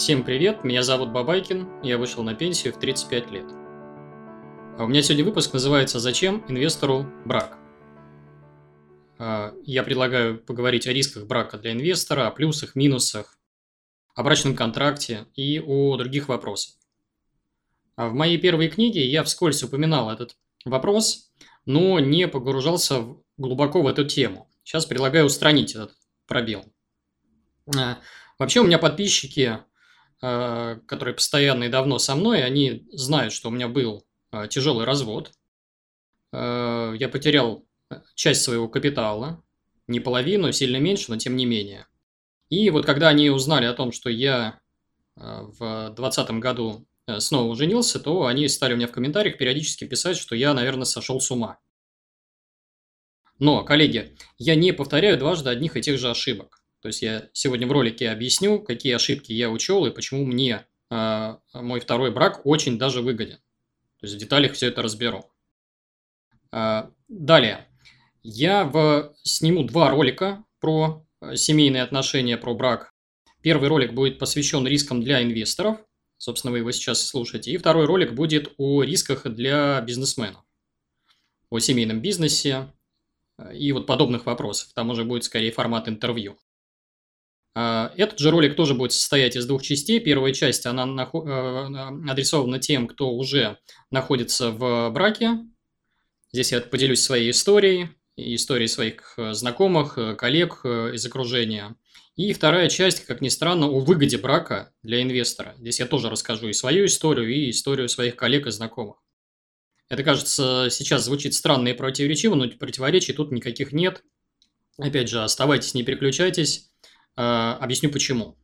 Всем привет, меня зовут Бабайкин, я вышел на пенсию в 35 лет. А у меня сегодня выпуск называется «Зачем инвестору брак?». А, я предлагаю поговорить о рисках брака для инвестора, о плюсах, минусах, о брачном контракте и о других вопросах. А в моей первой книге я вскользь упоминал этот вопрос, но не погружался глубоко в эту тему. Сейчас предлагаю устранить этот пробел. Вообще у меня подписчики которые постоянно и давно со мной, они знают, что у меня был э, тяжелый развод. Э, я потерял часть своего капитала, не половину, сильно меньше, но тем не менее. И вот когда они узнали о том, что я в 2020 году снова женился, то они стали у меня в комментариях периодически писать, что я, наверное, сошел с ума. Но, коллеги, я не повторяю дважды одних и тех же ошибок. То есть я сегодня в ролике объясню, какие ошибки я учел и почему мне э, мой второй брак очень даже выгоден. То есть в деталях все это разберу. Э, далее. Я в, сниму два ролика про семейные отношения, про брак. Первый ролик будет посвящен рискам для инвесторов. Собственно, вы его сейчас слушаете. И второй ролик будет о рисках для бизнесменов. О семейном бизнесе и вот подобных вопросов. Там уже будет скорее формат интервью. А, этот же ролик тоже будет состоять из двух частей. Первая часть, она э, адресована тем, кто уже находится в браке. Здесь я поделюсь своей историей, историей своих э, знакомых, э, коллег из окружения. И вторая часть, как ни странно, о выгоде брака для инвестора. Здесь я тоже расскажу и свою историю, и историю своих коллег и знакомых. Это, кажется, сейчас звучит странно и противоречиво, но противоречий тут никаких нет. Опять же, оставайтесь, не переключайтесь. Э, объясню почему.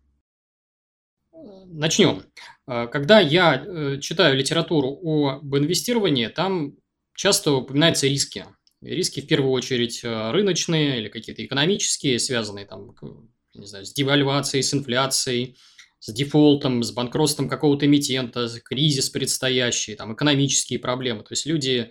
Начнем. Э, когда я э, читаю литературу об инвестировании, там часто упоминаются риски. Риски в первую очередь рыночные или какие-то экономические, связанные там, не знаю, с девальвацией, с инфляцией, с дефолтом, с банкротством какого-то эмитента, кризис предстоящий, там, экономические проблемы. То есть люди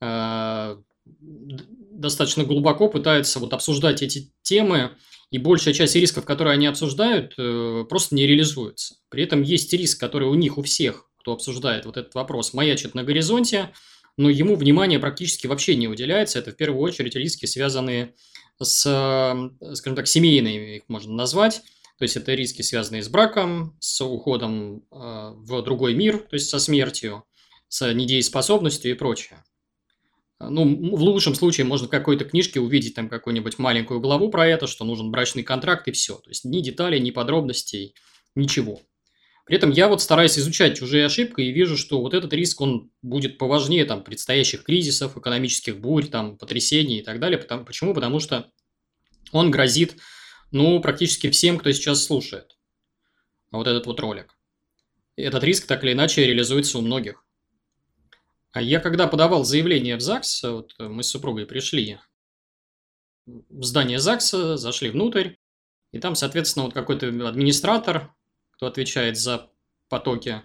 э, достаточно глубоко пытаются вот обсуждать эти темы и большая часть рисков, которые они обсуждают, э, просто не реализуется. При этом есть риск, который у них, у всех, кто обсуждает вот этот вопрос, маячит на горизонте, но ему внимание практически вообще не уделяется. Это в первую очередь риски, связанные с, э, скажем так, семейными, их можно назвать. То есть это риски, связанные с браком, с уходом э, в другой мир, то есть со смертью, с недееспособностью и прочее. Ну, в лучшем случае можно в какой-то книжке увидеть там какую-нибудь маленькую главу про это, что нужен брачный контракт и все. То есть ни деталей, ни подробностей, ничего. При этом я вот стараюсь изучать чужие ошибки и вижу, что вот этот риск, он будет поважнее там предстоящих кризисов, экономических бурь, там, потрясений и так далее. Потому, почему? Потому что он грозит, ну, практически всем, кто сейчас слушает вот этот вот ролик. Этот риск так или иначе реализуется у многих. А я когда подавал заявление в ЗАГС, вот мы с супругой пришли в здание ЗАГСа, зашли внутрь, и там, соответственно, вот какой-то администратор, кто отвечает за потоки,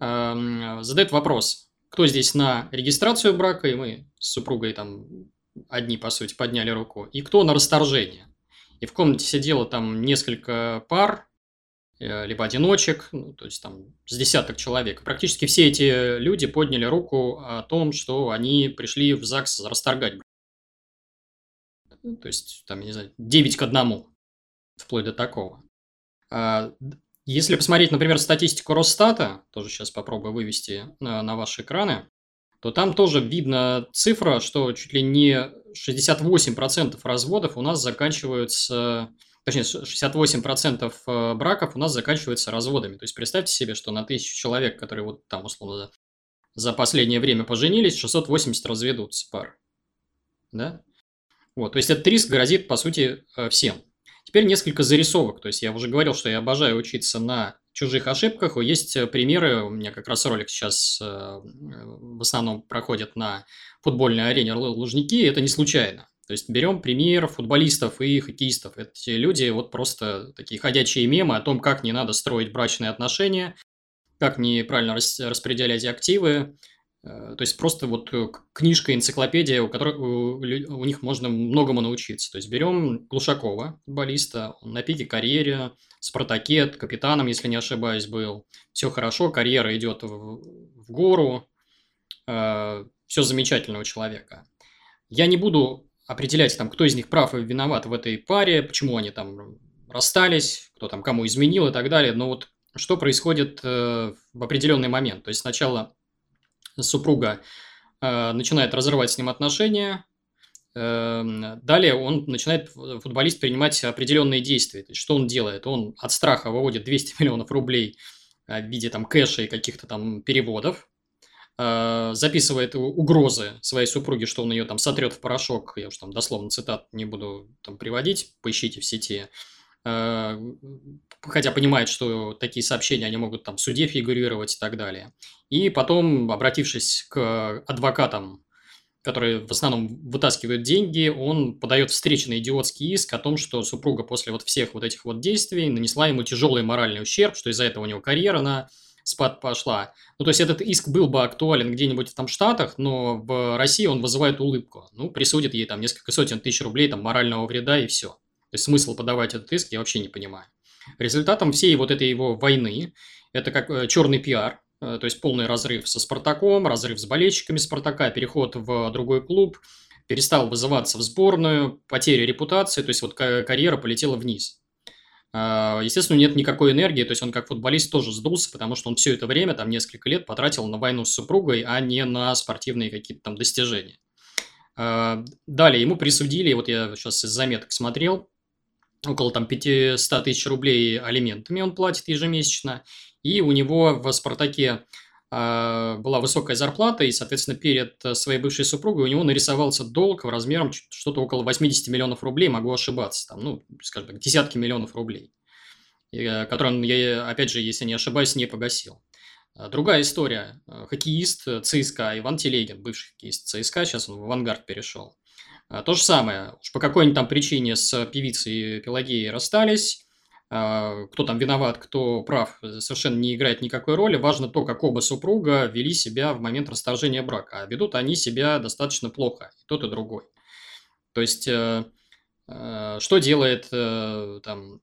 задает вопрос, кто здесь на регистрацию брака, и мы с супругой там одни, по сути, подняли руку, и кто на расторжение. И в комнате сидело там несколько пар, Э, либо одиночек, ну, то есть там с десяток человек. Практически все эти люди подняли руку о том, что они пришли в ЗАГС расторгать. То есть, там, не знаю, 9 к 1, вплоть до такого. А, если посмотреть, например, статистику Росстата, тоже сейчас попробую вывести на, ваши экраны, то там тоже видно цифра, что чуть ли не 68% разводов у нас заканчиваются точнее, 68% э, браков у нас заканчиваются разводами. То есть представьте себе, что на тысячу человек, которые вот там, условно, за последнее время поженились, 680 разведутся пар. Да? Вот, то есть этот риск грозит, по сути, э, всем. Теперь несколько зарисовок. То есть я уже говорил, что я обожаю учиться на чужих ошибках. Есть э, примеры, у меня как раз ролик сейчас в основном проходит на футбольной арене Лужники, это не случайно. То есть берем пример футболистов и хоккеистов. Эти люди вот просто такие ходячие мемы о том, как не надо строить брачные отношения, как неправильно распределять активы, то есть просто вот книжка, энциклопедия, у которой у, у них можно многому научиться. То есть берем Глушакова, футболиста, он на пике карьере, Спартакет, капитаном, если не ошибаюсь, был. Все хорошо, карьера идет в, в гору, э, все замечательно у человека. Я не буду определять, там, кто из них прав и виноват в этой паре, почему они там расстались, кто там кому изменил и так далее. Но вот что происходит э, в определенный момент. То есть сначала супруга э, начинает разрывать с ним отношения, Эм, далее он начинает, футболист, принимать определенные действия. То есть, что он делает? Он от страха выводит 200 миллионов рублей э, в виде там кэша и каких-то там переводов, э, записывает угрозы своей супруге, что он ее там сотрет в порошок, я уж там дословно цитат не буду там приводить, поищите в сети, э, хотя понимает, что такие сообщения, они могут там в суде фигурировать и так далее. И потом, обратившись к адвокатам который в основном вытаскивает деньги, он подает встречный идиотский иск о том, что супруга после вот всех вот этих вот действий нанесла ему тяжелый моральный ущерб, что из-за этого у него карьера на спад пошла. Ну, то есть этот иск был бы актуален где-нибудь в там Штатах, но в России он вызывает улыбку. Ну, присудит ей там несколько сотен тысяч рублей там морального вреда и все. То есть смысл подавать этот иск я вообще не понимаю. Результатом всей вот этой его войны, это как э, черный пиар, Э, то есть полный разрыв со «Спартаком», разрыв с болельщиками «Спартака», переход в другой клуб, перестал вызываться в сборную, потеря репутации, то есть вот карьера полетела вниз. А, естественно, нет никакой энергии, то есть он как футболист тоже сдулся, потому что он все это время, там несколько лет потратил на войну с супругой, а не на спортивные какие-то там достижения. А, далее ему присудили, вот я сейчас из заметок смотрел, около там 500 тысяч рублей алиментами он платит ежемесячно, и у него в «Спартаке» была высокая зарплата, и, соответственно, перед своей бывшей супругой у него нарисовался долг в размером что-то около 80 миллионов рублей, могу ошибаться, там, ну, скажем так, десятки миллионов рублей, э, который он, я, опять же, если не ошибаюсь, не погасил. А, другая история. Хоккеист ЦСКА Иван Телегин, бывший хоккеист ЦСКА, сейчас он в «Авангард» перешел. А, то же самое. Уж по какой-нибудь там причине с певицей Пелагеей расстались, а, кто там виноват, кто прав, совершенно не играет никакой роли. Важно то, как оба супруга вели себя в момент расторжения брака. А ведут они себя достаточно плохо, и тот, и другой. То есть, э, э, что делает э, там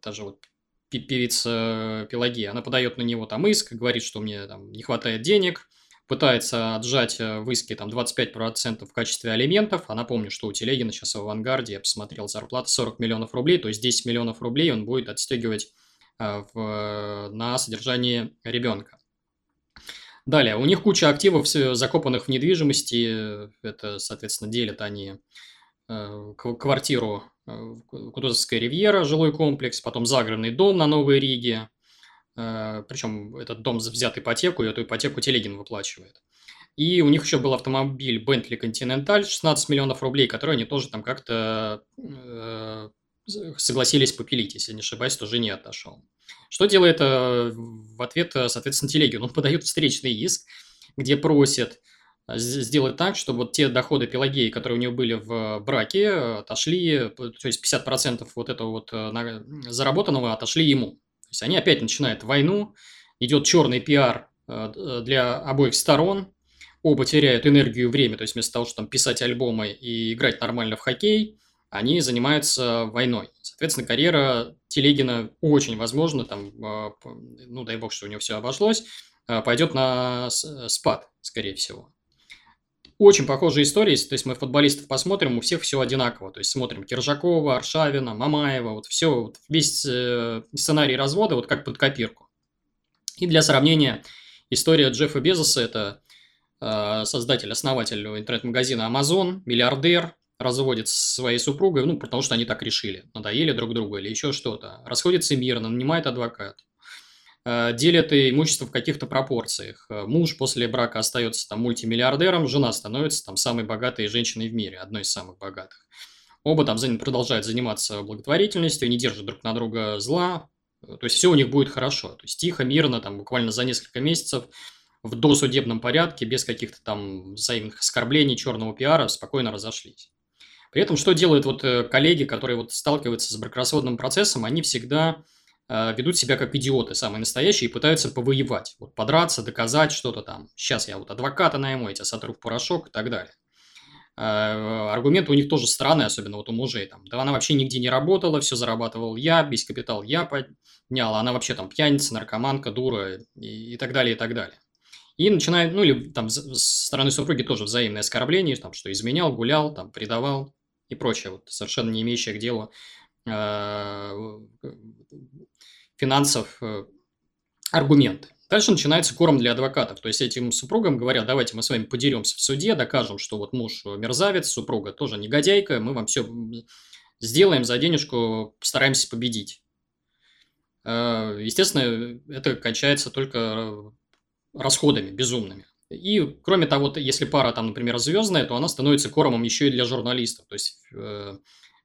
та же вот певица Пелагея? Она подает на него там иск, говорит, что мне там не хватает денег – пытается отжать э, в иске там 25% в качестве алиментов. А напомню, что у Телегина сейчас в авангарде, я посмотрел, зарплата 40 миллионов рублей, то есть 10 миллионов рублей он будет отстегивать э, в, на содержание ребенка. Далее, у них куча активов, закопанных в недвижимости. Это, соответственно, делят они э, квартиру Кутузовская ривьера, жилой комплекс, потом загородный дом на Новой Риге, Э, Причем этот дом взят ипотеку, и эту ипотеку Телегин выплачивает. И у них еще был автомобиль Bentley Continental 16 миллионов рублей, который они тоже там как-то э, согласились попилить, если не ошибаюсь, то жене отошел. Что делает э, в ответ, соответственно, Телегин? Он подает встречный иск, где просит сделать так, чтобы вот те доходы Пелагеи, которые у нее были в браке, отошли, то есть 50% вот этого вот заработанного отошли ему есть они опять начинают войну, идет черный пиар э, для обоих сторон, оба теряют энергию и время, то есть вместо того, чтобы там писать альбомы и играть нормально в хоккей, они занимаются войной. Соответственно, карьера Телегина очень возможно, там, э, ну дай бог, что у него все обошлось, э, пойдет на спад, скорее всего. Очень похожие истории, то есть мы футболистов посмотрим, у всех все одинаково, то есть смотрим Киржакова, Аршавина, Мамаева, вот все, вот весь э, сценарий развода вот как под копирку. И для сравнения, история Джеффа Безоса, это э, создатель, основатель интернет-магазина Amazon, миллиардер, разводится со своей супругой, ну, потому что они так решили, надоели друг другу или еще что-то, расходится мирно, нанимает адвокат, Э, делят и имущество в каких-то пропорциях. Э, муж после брака остается там мультимиллиардером, жена становится там самой богатой женщиной в мире, одной из самых богатых. Оба там продолжают заниматься благотворительностью, не держат друг на друга зла, э, то есть все у них будет хорошо. То есть тихо, мирно, там буквально за несколько месяцев в досудебном порядке, без каких-то там взаимных оскорблений, черного пиара, спокойно разошлись. При этом, что делают вот коллеги, которые вот сталкиваются с бракоразводным процессом, они всегда э, ведут себя как идиоты, самые настоящие, и пытаются повоевать, вот, подраться, доказать что-то там. Сейчас я вот адвоката найму, я тебя сотру в порошок и так далее. Э, аргументы у них тоже странные, особенно вот у мужей. Там, да она вообще нигде не работала, все зарабатывал я, весь капитал я поднял, она вообще там пьяница, наркоманка, дура и, и так далее, и так далее. И начинает, ну или там с стороны супруги тоже взаимное оскорбление, там, что изменял, гулял, там, предавал и прочее, вот, совершенно не имеющее к делу э, финансов э, аргументы. Дальше начинается корм для адвокатов. То есть этим супругам говорят, давайте мы с вами подеремся в суде, докажем, что вот муж мерзавец, супруга тоже негодяйка, мы вам все сделаем за денежку, постараемся победить. Э, естественно, это кончается только расходами безумными. И, кроме того, если пара там, например, звездная, то она становится кормом еще и для журналистов. То есть, э,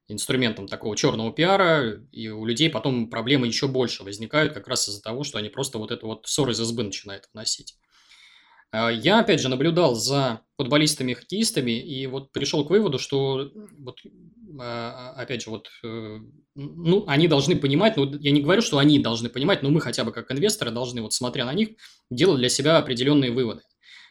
инструментом такого черного пиара, и у людей потом проблемы еще больше возникают как раз из-за того, что они просто вот эту вот ссоры из избы начинают вносить. А, я, опять же, наблюдал за футболистами и хоккеистами и вот пришел к выводу, что вот, а, опять же, вот, э, ну, они должны понимать, ну, я не говорю, что они должны понимать, но мы хотя бы как инвесторы должны, вот смотря на них, делать для себя определенные выводы.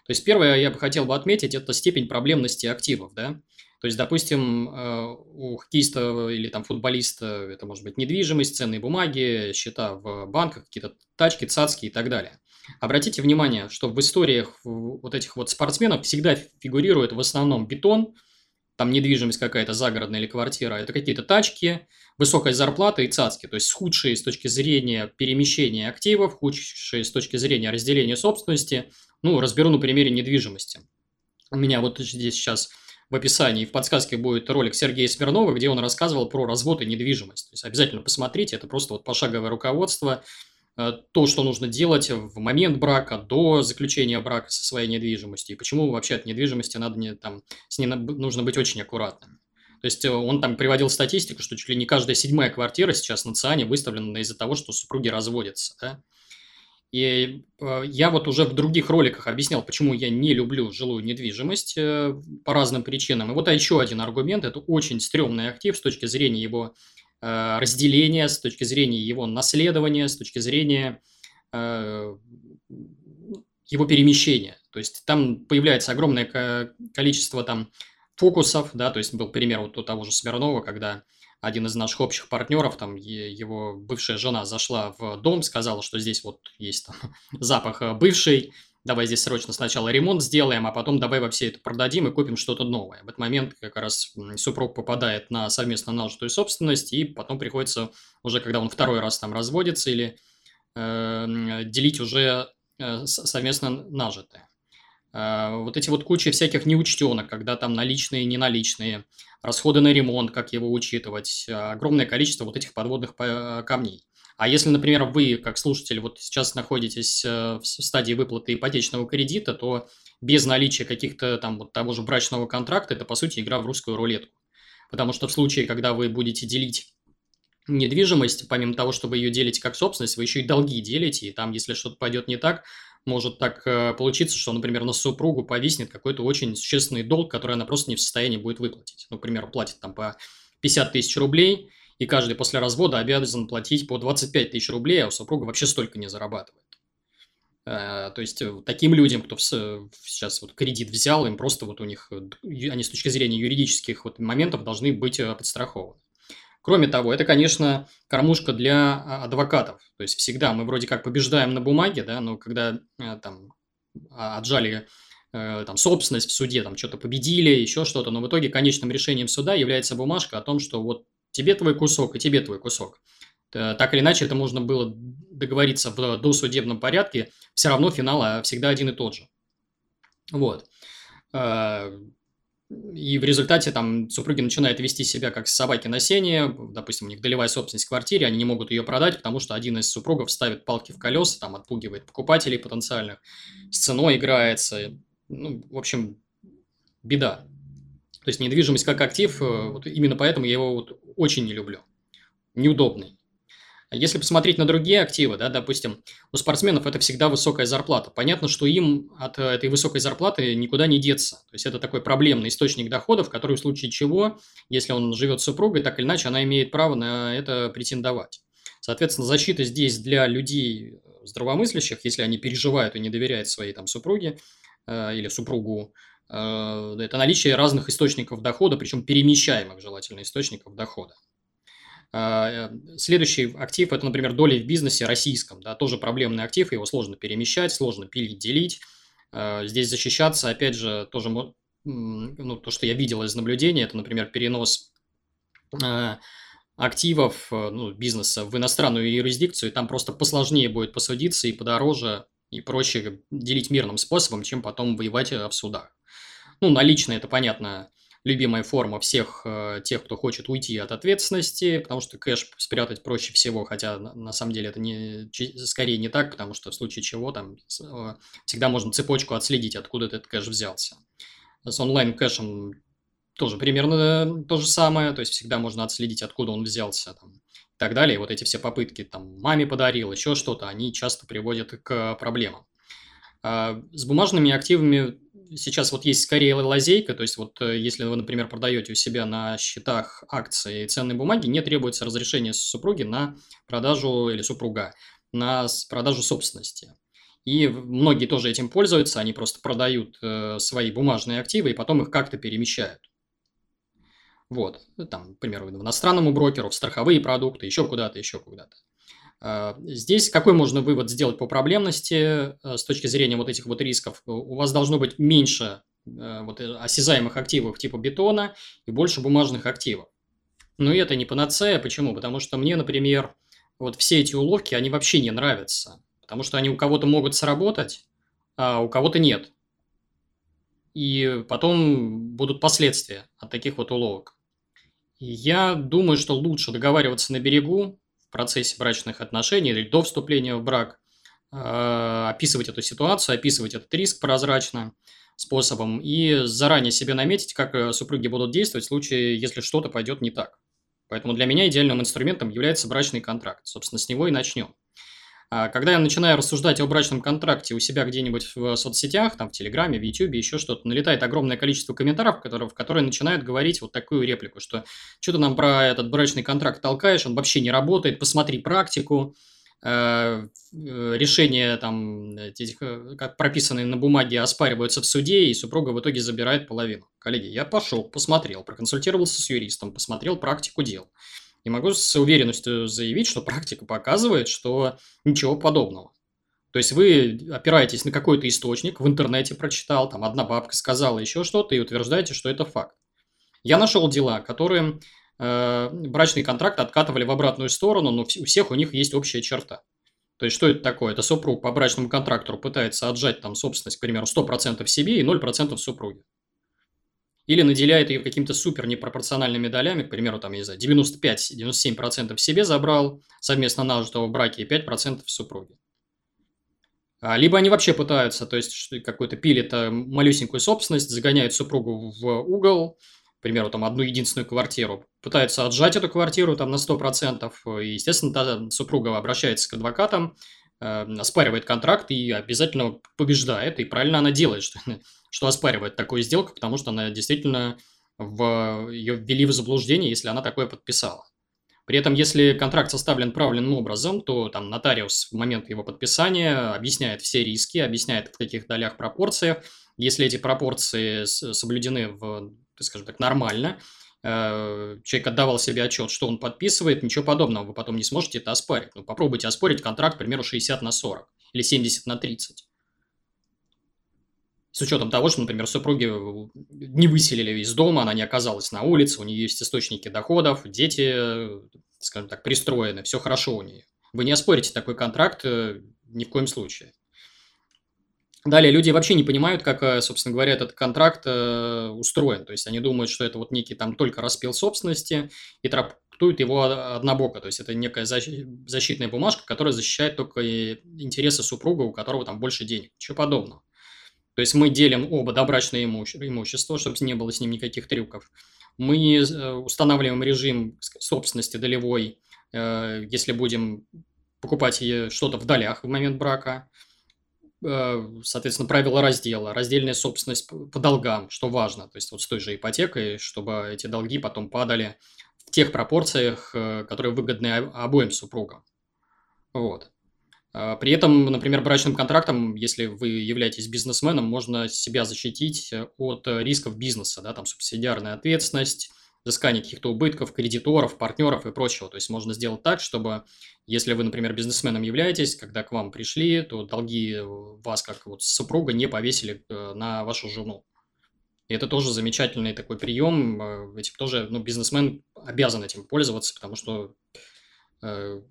То есть первое, я бы хотел бы отметить, это степень проблемности активов, да. То есть, допустим, э, у хоккеиста или там футболиста это может быть недвижимость, ценные бумаги, счета в банках, какие-то тачки, цацки и так далее. Обратите внимание, что в историях вот этих вот спортсменов всегда фигурирует в основном бетон, там недвижимость какая-то загородная или квартира, это какие-то тачки, высокая зарплата и цацки, то есть худшие с точки зрения перемещения активов, худшие с точки зрения разделения собственности. Ну, разберу на примере недвижимости. У меня вот здесь сейчас в описании, в подсказке будет ролик Сергея Смирнова, где он рассказывал про развод и недвижимость. То есть обязательно посмотрите, это просто вот пошаговое руководство, э, то, что нужно делать в момент брака, до заключения брака со своей недвижимостью, и почему вообще от недвижимости надо не, там, с ней нужно быть очень аккуратным. То есть э, он там приводил статистику, что чуть ли не каждая седьмая квартира сейчас на ЦИАНе выставлена из-за того, что супруги разводятся. Да? И э, я вот уже в других роликах объяснял, почему я не люблю жилую недвижимость э, по разным причинам. И вот еще один аргумент – это очень стрёмный актив с точки зрения его э, разделения, с точки зрения его наследования, с точки зрения его перемещения. То есть там появляется огромное количество там фокусов, да, то есть был пример вот у того же Смирнова, когда один из наших общих партнеров, там его бывшая жена зашла в дом, сказала, что здесь вот есть там запах э, бывший, давай здесь срочно сначала ремонт сделаем, а потом давай во все это продадим и купим что-то новое. В этот момент как раз супруг попадает на совместно нажитую собственность, и потом приходится уже, когда он второй раз там разводится или э, делить уже э, совместно нажитое. Э, вот эти вот кучи всяких неучтенок, когда там наличные неналичные, расходы на ремонт, как его учитывать, э, огромное количество вот этих подводных э, камней. А если, например, вы, как слушатель, вот сейчас находитесь в стадии выплаты ипотечного кредита, то без наличия каких-то там вот того же брачного контракта, это, по сути, игра в русскую рулетку. Потому что в случае, когда вы будете делить недвижимость, помимо того, что вы ее делите как собственность, вы еще и долги делите, и там, если что-то пойдет не так, может так э, получиться, что, например, на супругу повиснет какой-то очень существенный долг, который она просто не в состоянии будет выплатить. Например, платит там по 50 тысяч рублей, и каждый после развода обязан платить по 25 тысяч рублей, а у супруга вообще столько не зарабатывает. Э, то есть э, таким людям, кто сейчас вот кредит взял, им просто вот у них, они с точки зрения юридических вот моментов должны быть подстрахованы. Кроме того, это, конечно, кормушка для а, адвокатов. То есть всегда мы вроде как побеждаем на бумаге, да, но когда э, там а, отжали э, там, собственность в суде, там что-то победили, еще что-то, но в итоге конечным решением суда является бумажка о том, что вот тебе твой кусок и тебе твой кусок. Э, так или иначе, это можно было договориться в досудебном порядке, все равно финал а, всегда один и тот же. Вот. И в результате там супруги начинают вести себя как собаки на сене, допустим, у них долевая собственность в квартире, они не могут ее продать, потому что один из супругов ставит палки в колеса, там отпугивает покупателей потенциальных, с ценой играется, ну, в общем, беда. То есть недвижимость как актив, э, вот именно поэтому я его вот очень не люблю. Неудобный. Если посмотреть на другие активы, да, допустим, у спортсменов это всегда высокая зарплата. Понятно, что им от этой высокой зарплаты никуда не деться. То есть это такой проблемный источник доходов, который в случае чего, если он живет с супругой, так или иначе она имеет право на это претендовать. Соответственно, защита здесь для людей здравомыслящих, если они переживают и не доверяют своей там супруге э, или супругу, э, это наличие разных источников дохода, причем перемещаемых желательно источников дохода. Э, следующий актив – это, например, доли в бизнесе российском. Да, тоже проблемный актив, его сложно перемещать, сложно пилить, делить. Э, здесь защищаться, опять же, тоже ну, то, что я видел из наблюдения, это, например, перенос э, активов ну, бизнеса в иностранную юрисдикцию, там просто посложнее будет посудиться и подороже, и проще делить мирным способом, чем потом воевать в судах. Ну, наличные, это понятно, любимая форма всех э, тех, кто хочет уйти от ответственности, потому что кэш спрятать проще всего, хотя на, самом деле это не, скорее не так, потому что в случае чего там э, всегда можно цепочку отследить, откуда этот кэш взялся. С онлайн-кэшем тоже примерно то же самое, то есть всегда можно отследить, откуда он взялся там, и так далее. Вот эти все попытки, там, маме подарил, еще что-то, они часто приводят к проблемам. А с бумажными активами сейчас вот есть скорее лазейка, то есть вот э, если вы, например, продаете у себя на счетах акции и ценные бумаги, не требуется разрешение супруги на продажу или супруга на продажу собственности. И многие тоже этим пользуются, они просто продают э, свои бумажные активы и потом их как-то перемещают. Вот, там, к примеру, в иностранному брокеру, в страховые продукты, еще куда-то, еще куда-то. А, здесь какой можно вывод сделать по проблемности э, с точки зрения вот этих вот рисков? У вас должно быть меньше э, вот э, осязаемых активов типа бетона и больше бумажных активов. Но это не панацея. Почему? Потому что мне, например, вот все эти уловки, они вообще не нравятся. Потому что они у кого-то могут сработать, а у кого-то нет. И потом будут последствия от таких вот уловок. я думаю, что лучше договариваться на берегу, процессе брачных отношений или до вступления в брак, а, описывать эту ситуацию, описывать этот риск прозрачно способом и заранее себе наметить, как э, супруги будут действовать в случае, если что-то пойдет не так. Поэтому для меня идеальным инструментом является брачный контракт. Собственно, с него и начнем. А когда я начинаю рассуждать о брачном контракте у себя где-нибудь в соцсетях, там в Телеграме, в Ютубе, еще что-то, налетает огромное количество комментариев, которые, в которые начинают говорить вот такую реплику, что что ты нам про этот брачный контракт толкаешь, он вообще не работает, посмотри практику, э, э, решения там, этих, э, как прописанные на бумаге, оспариваются в суде, и супруга в итоге забирает половину. Коллеги, я пошел, посмотрел, проконсультировался с юристом, посмотрел практику дел. И могу с уверенностью заявить, что практика показывает, что ничего подобного. То есть вы опираетесь на какой-то источник, в интернете прочитал, там одна бабка сказала еще что-то и утверждаете, что это факт. Я нашел дела, которые э, брачный контракт откатывали в обратную сторону, но у всех у них есть общая черта. То есть, что это такое? Это супруг по брачному контракту пытается отжать там собственность, к примеру, 100% себе и 0% супруге или наделяет ее какими-то супер непропорциональными долями, к примеру, там, я не знаю, 95-97% себе забрал совместно нажитого в браке и 5% в супруге. А, либо они вообще пытаются, то есть какой-то пилит малюсенькую собственность, загоняют супругу в угол, к примеру, там одну единственную квартиру, пытаются отжать эту квартиру там на 100%, и, естественно, та супруга обращается к адвокатам, э, оспаривает контракт и обязательно побеждает, и правильно она делает, что что оспаривает такую сделку, потому что она действительно в, ее ввели в заблуждение, если она такое подписала. При этом, если контракт составлен правильным образом, то там нотариус в момент его подписания объясняет все риски, объясняет в каких долях пропорциях. Если эти пропорции соблюдены в, скажем так, нормально, э, человек отдавал себе отчет, что он подписывает, ничего подобного, вы потом не сможете это оспорить. Ну, попробуйте оспорить контракт, к примеру, 60 на 40 или 70 на 30. С учетом того, что, например, супруги э, не выселили из дома, она не оказалась на улице, у нее есть источники доходов, дети, э, скажем так, пристроены, все хорошо у нее. Вы не оспорите такой контракт э, ни в коем случае. Далее, люди вообще не понимают, как, собственно говоря, этот контракт устроен. То есть они думают, что это вот некий там только распил собственности и трактуют его однобоко. То есть это некая защитная бумажка, которая защищает только интересы супруга, у которого там больше денег. Ничего подобного. То есть мы делим оба добрачное имущество, чтобы не было с ним никаких трюков. Мы э, устанавливаем режим собственности долевой, э, если будем покупать что-то в долях в момент брака. Э, соответственно, правила раздела, раздельная собственность по долгам, что важно. То есть вот с той же ипотекой, чтобы эти долги потом падали в тех пропорциях, которые выгодны обоим супругам. Вот. А, при этом, например, брачным контрактом, если вы являетесь бизнесменом, можно себя защитить э, от э, рисков бизнеса, да, там субсидиарная ответственность, взыскание каких-то убытков, кредиторов, партнеров и прочего. То есть можно сделать так, чтобы, если вы, например, бизнесменом являетесь, когда к вам пришли, то долги вас, как вот супруга, не повесили э, на вашу жену. И это тоже замечательный такой прием. Этим тоже ну, бизнесмен обязан этим пользоваться, потому что э,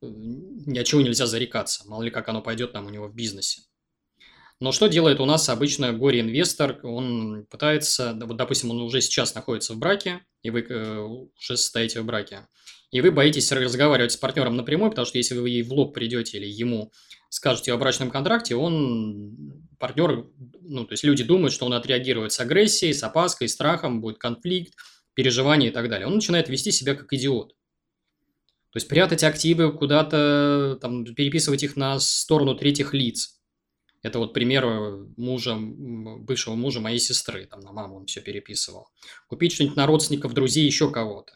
ни от чего нельзя зарекаться. Мало ли как оно пойдет там у него в бизнесе. Но что делает у нас обычно горе-инвестор? Он пытается, вот, допустим, он уже сейчас находится в браке, и вы э, уже состоите в браке, и вы боитесь разговаривать с партнером напрямую, потому что если вы ей в лоб придете или ему скажете о брачном контракте, он, партнер, ну, то есть люди думают, что он отреагирует с агрессией, с опаской, страхом, будет конфликт, переживания и так далее. Он начинает вести себя как идиот. То есть прятать активы куда-то, там, переписывать их на сторону третьих лиц. Это вот пример мужа, бывшего мужа моей сестры, там на маму он все переписывал. Купить что-нибудь на родственников, друзей, еще кого-то.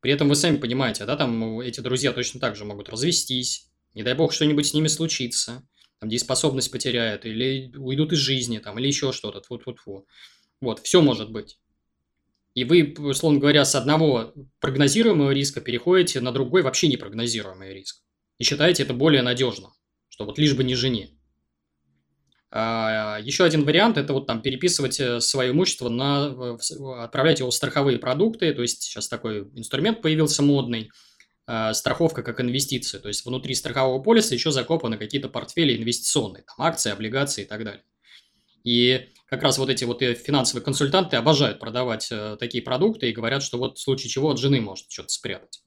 При этом вы сами понимаете, да, там эти друзья точно так же могут развестись, не дай бог что-нибудь с ними случится, там дееспособность потеряют, или уйдут из жизни, там, или еще что-то, тьфу-тьфу-тьфу. Вот, все может быть. И вы, условно говоря, с одного прогнозируемого риска переходите на другой вообще непрогнозируемый риск. И считаете это более надежно, что вот лишь бы не жене. А, еще один вариант – это вот там переписывать э, свое имущество, на, отправлять его в страховые продукты. То есть сейчас такой инструмент появился модный а, – страховка как инвестиция. То есть внутри страхового полиса еще закопаны какие-то портфели инвестиционные, там акции, облигации и так далее. И как раз вот эти вот э, финансовые консультанты обожают продавать э, такие продукты и говорят, что вот в случае чего от жены может что-то спрятать.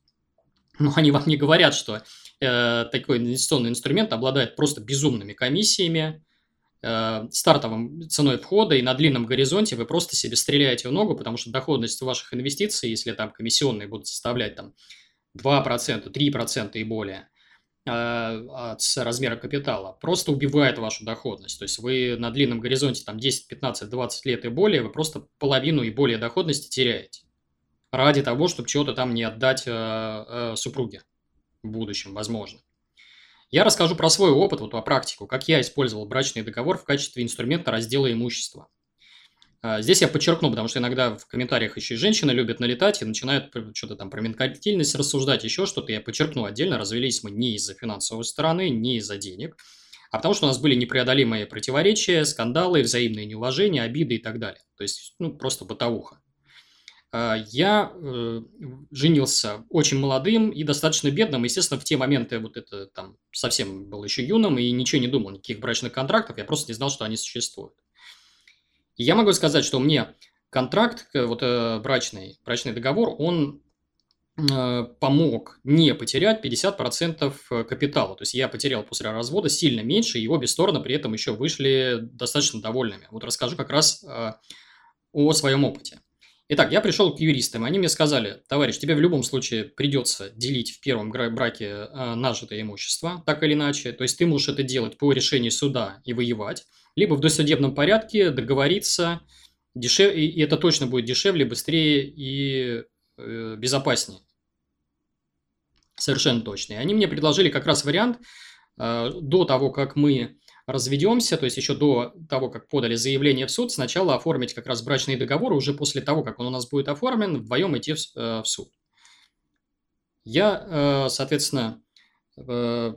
Но они вам не говорят, что э, такой инвестиционный инструмент обладает просто безумными комиссиями, э, стартовым ценой входа, и на длинном горизонте вы просто себе стреляете в ногу, потому что доходность ваших инвестиций, если там комиссионные будут составлять там 2%, 3% и более, от размера капитала просто убивает вашу доходность. То есть вы на длинном горизонте там 10, 15, 20 лет и более, вы просто половину и более доходности теряете. Ради того, чтобы чего-то там не отдать э, э, супруге в будущем, возможно. Я расскажу про свой опыт, вот по практику, как я использовал брачный договор в качестве инструмента раздела имущества. А, здесь я подчеркну, потому что иногда в комментариях еще и женщины любят налетать и начинают что-то там про меркантильность рассуждать, еще что-то. Я подчеркну отдельно, развелись мы не из-за финансовой стороны, не из-за денег, а потому что у нас были непреодолимые противоречия, скандалы, взаимные неуважения, обиды и так далее. То есть, ну, просто бытовуха. А, я э, женился очень молодым и достаточно бедным. Естественно, в те моменты вот это там совсем был еще юным и ничего не думал, никаких брачных контрактов, я просто не знал, что они существуют я могу сказать, что мне контракт, э, вот э, брачный, брачный договор, он э, помог не потерять 50% капитала. То есть я потерял после развода сильно меньше, и обе стороны при этом еще вышли достаточно довольными. Вот расскажу как раз о своем опыте. Итак, я пришел к юристам, они мне сказали, товарищ, тебе в любом случае придется делить в первом браке нажитое имущество, так или иначе. То есть ты можешь это делать по решению суда и воевать, либо в досудебном порядке договориться, дешев... и это точно будет дешевле, быстрее и э, безопаснее. Совершенно точно. И они мне предложили как раз вариант э, до того, как мы разведемся, то есть еще до того, как подали заявление в суд, сначала оформить как раз брачный договор, уже после того, как он у нас будет оформлен, вдвоем идти в, э, в суд. Я, э, соответственно, э,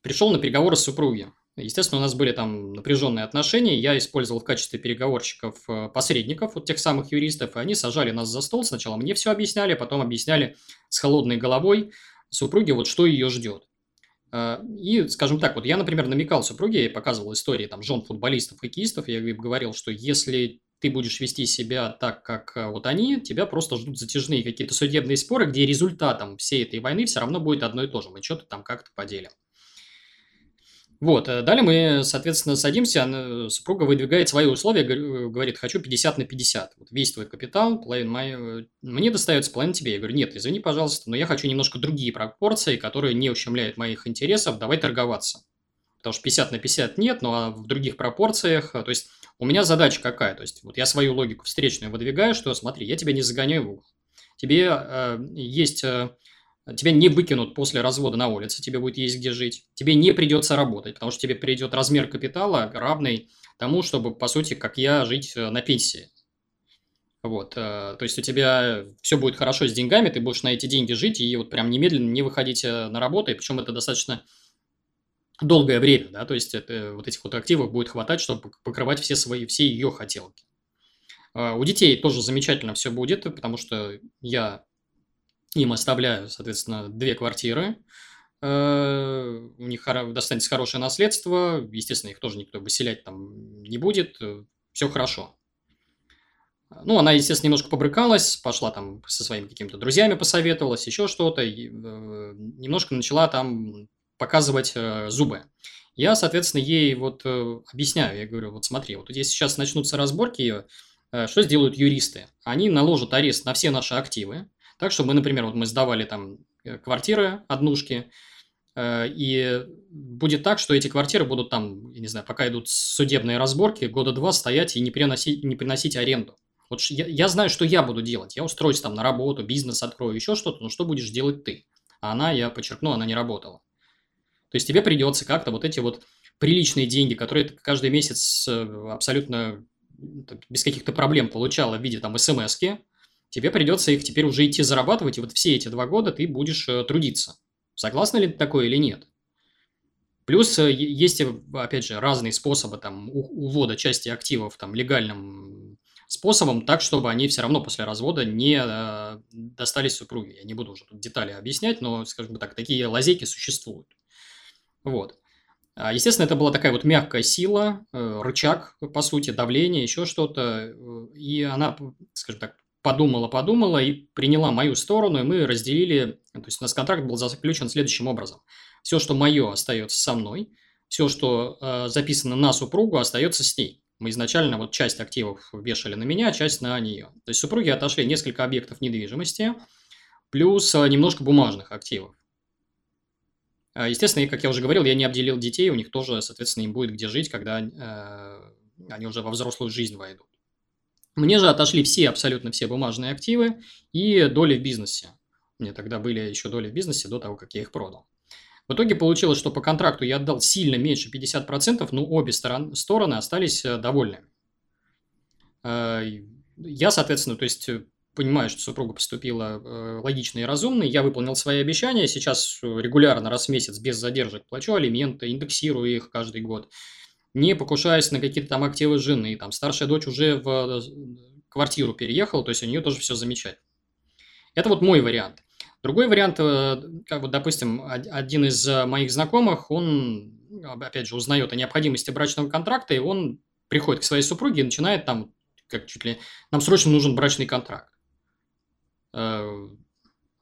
пришел на переговоры с супругой. Естественно, у нас были там напряженные отношения. Я использовал в качестве переговорщиков э, посредников, вот тех самых юристов, и они сажали нас за стол. Сначала мне все объясняли, потом объясняли с холодной головой супруге, вот что ее ждет. Э, и, скажем так, вот я, например, намекал супруге, я показывал истории там жен футболистов, хоккеистов, я говорил, что если ты будешь вести себя так, как э, вот они, тебя просто ждут затяжные какие-то судебные споры, где результатом всей этой войны все равно будет одно и то же. Мы что-то там как-то поделим. Вот, э, далее мы, соответственно, садимся, супруга выдвигает свои условия, э, говорит, хочу 50 на 50. Вот весь твой капитал, половина моя, э, мне достается, половина тебе. Я говорю, нет, извини, пожалуйста, но я хочу немножко другие пропорции, которые не ущемляют моих интересов, давай торговаться. Потому что 50 на 50 нет, но а в других пропорциях, то есть у меня задача какая? То есть вот я свою логику встречную выдвигаю, что смотри, я тебя не загоняю в угол. Тебе э, есть... Э, тебя не выкинут после развода на улице, тебе будет есть где жить, тебе не придется работать, потому что тебе придет размер капитала равный тому, чтобы, по сути, как я, жить э, на пенсии. Вот, э, то есть у тебя все будет хорошо с деньгами, ты будешь на эти деньги жить и вот прям немедленно не выходить э, на работу, и причем это достаточно долгое время, да, то есть это, вот этих вот активов будет хватать, чтобы покрывать все свои, все ее хотелки. У детей тоже замечательно все будет, потому что я им оставляю, соответственно, две квартиры. Э, у них достанется хорошее наследство. Естественно, их тоже никто выселять там не будет. Все хорошо. Ну, она, естественно, немножко побрыкалась, пошла там со своими какими-то друзьями посоветовалась, еще что-то, и, э, немножко начала там показывать э, зубы. Я, соответственно, ей вот э, объясняю, я говорю, вот смотри, вот здесь сейчас начнутся разборки, э, что сделают юристы? Они наложат арест на все наши активы, так, чтобы мы, например, вот мы сдавали там э, квартиры, однушки, э, и будет так, что эти квартиры будут там, я не знаю, пока идут судебные разборки, года два стоять и не приносить, не приносить аренду. Вот я, я знаю, что я буду делать. Я устроюсь там на работу, бизнес открою, еще что-то, но что будешь делать ты? А она, я подчеркну, она не работала. То есть тебе придется как-то вот эти вот приличные деньги, которые ты каждый месяц э, абсолютно без каких-то проблем получала в виде там смс-ки, тебе придется их теперь уже идти зарабатывать, и вот все эти два года ты будешь э, трудиться. Согласна ли ты такое или нет? Плюс э, есть, э, опять же, разные способы там, увода части активов там, легальным способом, так, чтобы они все равно после развода не достались супруге. Я не буду уже тут детали объяснять, но, скажем так, такие лазейки существуют. Вот. А, естественно, это была такая вот мягкая сила, рычаг, по сути, давление, еще что-то. И она, скажем так, подумала-подумала и приняла мою сторону, и мы разделили, то есть у нас контракт был заключен следующим образом. Все, что мое, остается со мной, все, что э, записано на супругу, остается с ней. Мы изначально вот часть активов вешали на меня, часть на нее. То есть супруги отошли несколько объектов недвижимости, плюс э, немножко бумажных активов. Э, естественно, как я уже говорил, я не обделил детей, у них тоже, соответственно, им будет где жить, когда э, они уже во взрослую жизнь войдут. Мне же отошли все, абсолютно все бумажные активы и доли в бизнесе. Мне тогда были еще доли в бизнесе до того, как я их продал. В итоге получилось, что по контракту я отдал сильно меньше 50%, но обе сторон, стороны остались э, довольны. Э, я, соответственно, то есть э, понимаю, что супруга поступила логично и разумно, я выполнил свои обещания, сейчас регулярно раз в месяц без задержек плачу алименты, индексирую их каждый год не покушаясь на какие-то там активы жены. Там старшая дочь уже в э, квартиру переехала, то есть у нее тоже все замечательно. Это вот мой вариант. Другой вариант, э, как вот, допустим, один из э, моих знакомых, он, опять же, узнает о необходимости брачного контракта, и он приходит к своей супруге и начинает там, как чуть ли, нам срочно нужен брачный контракт.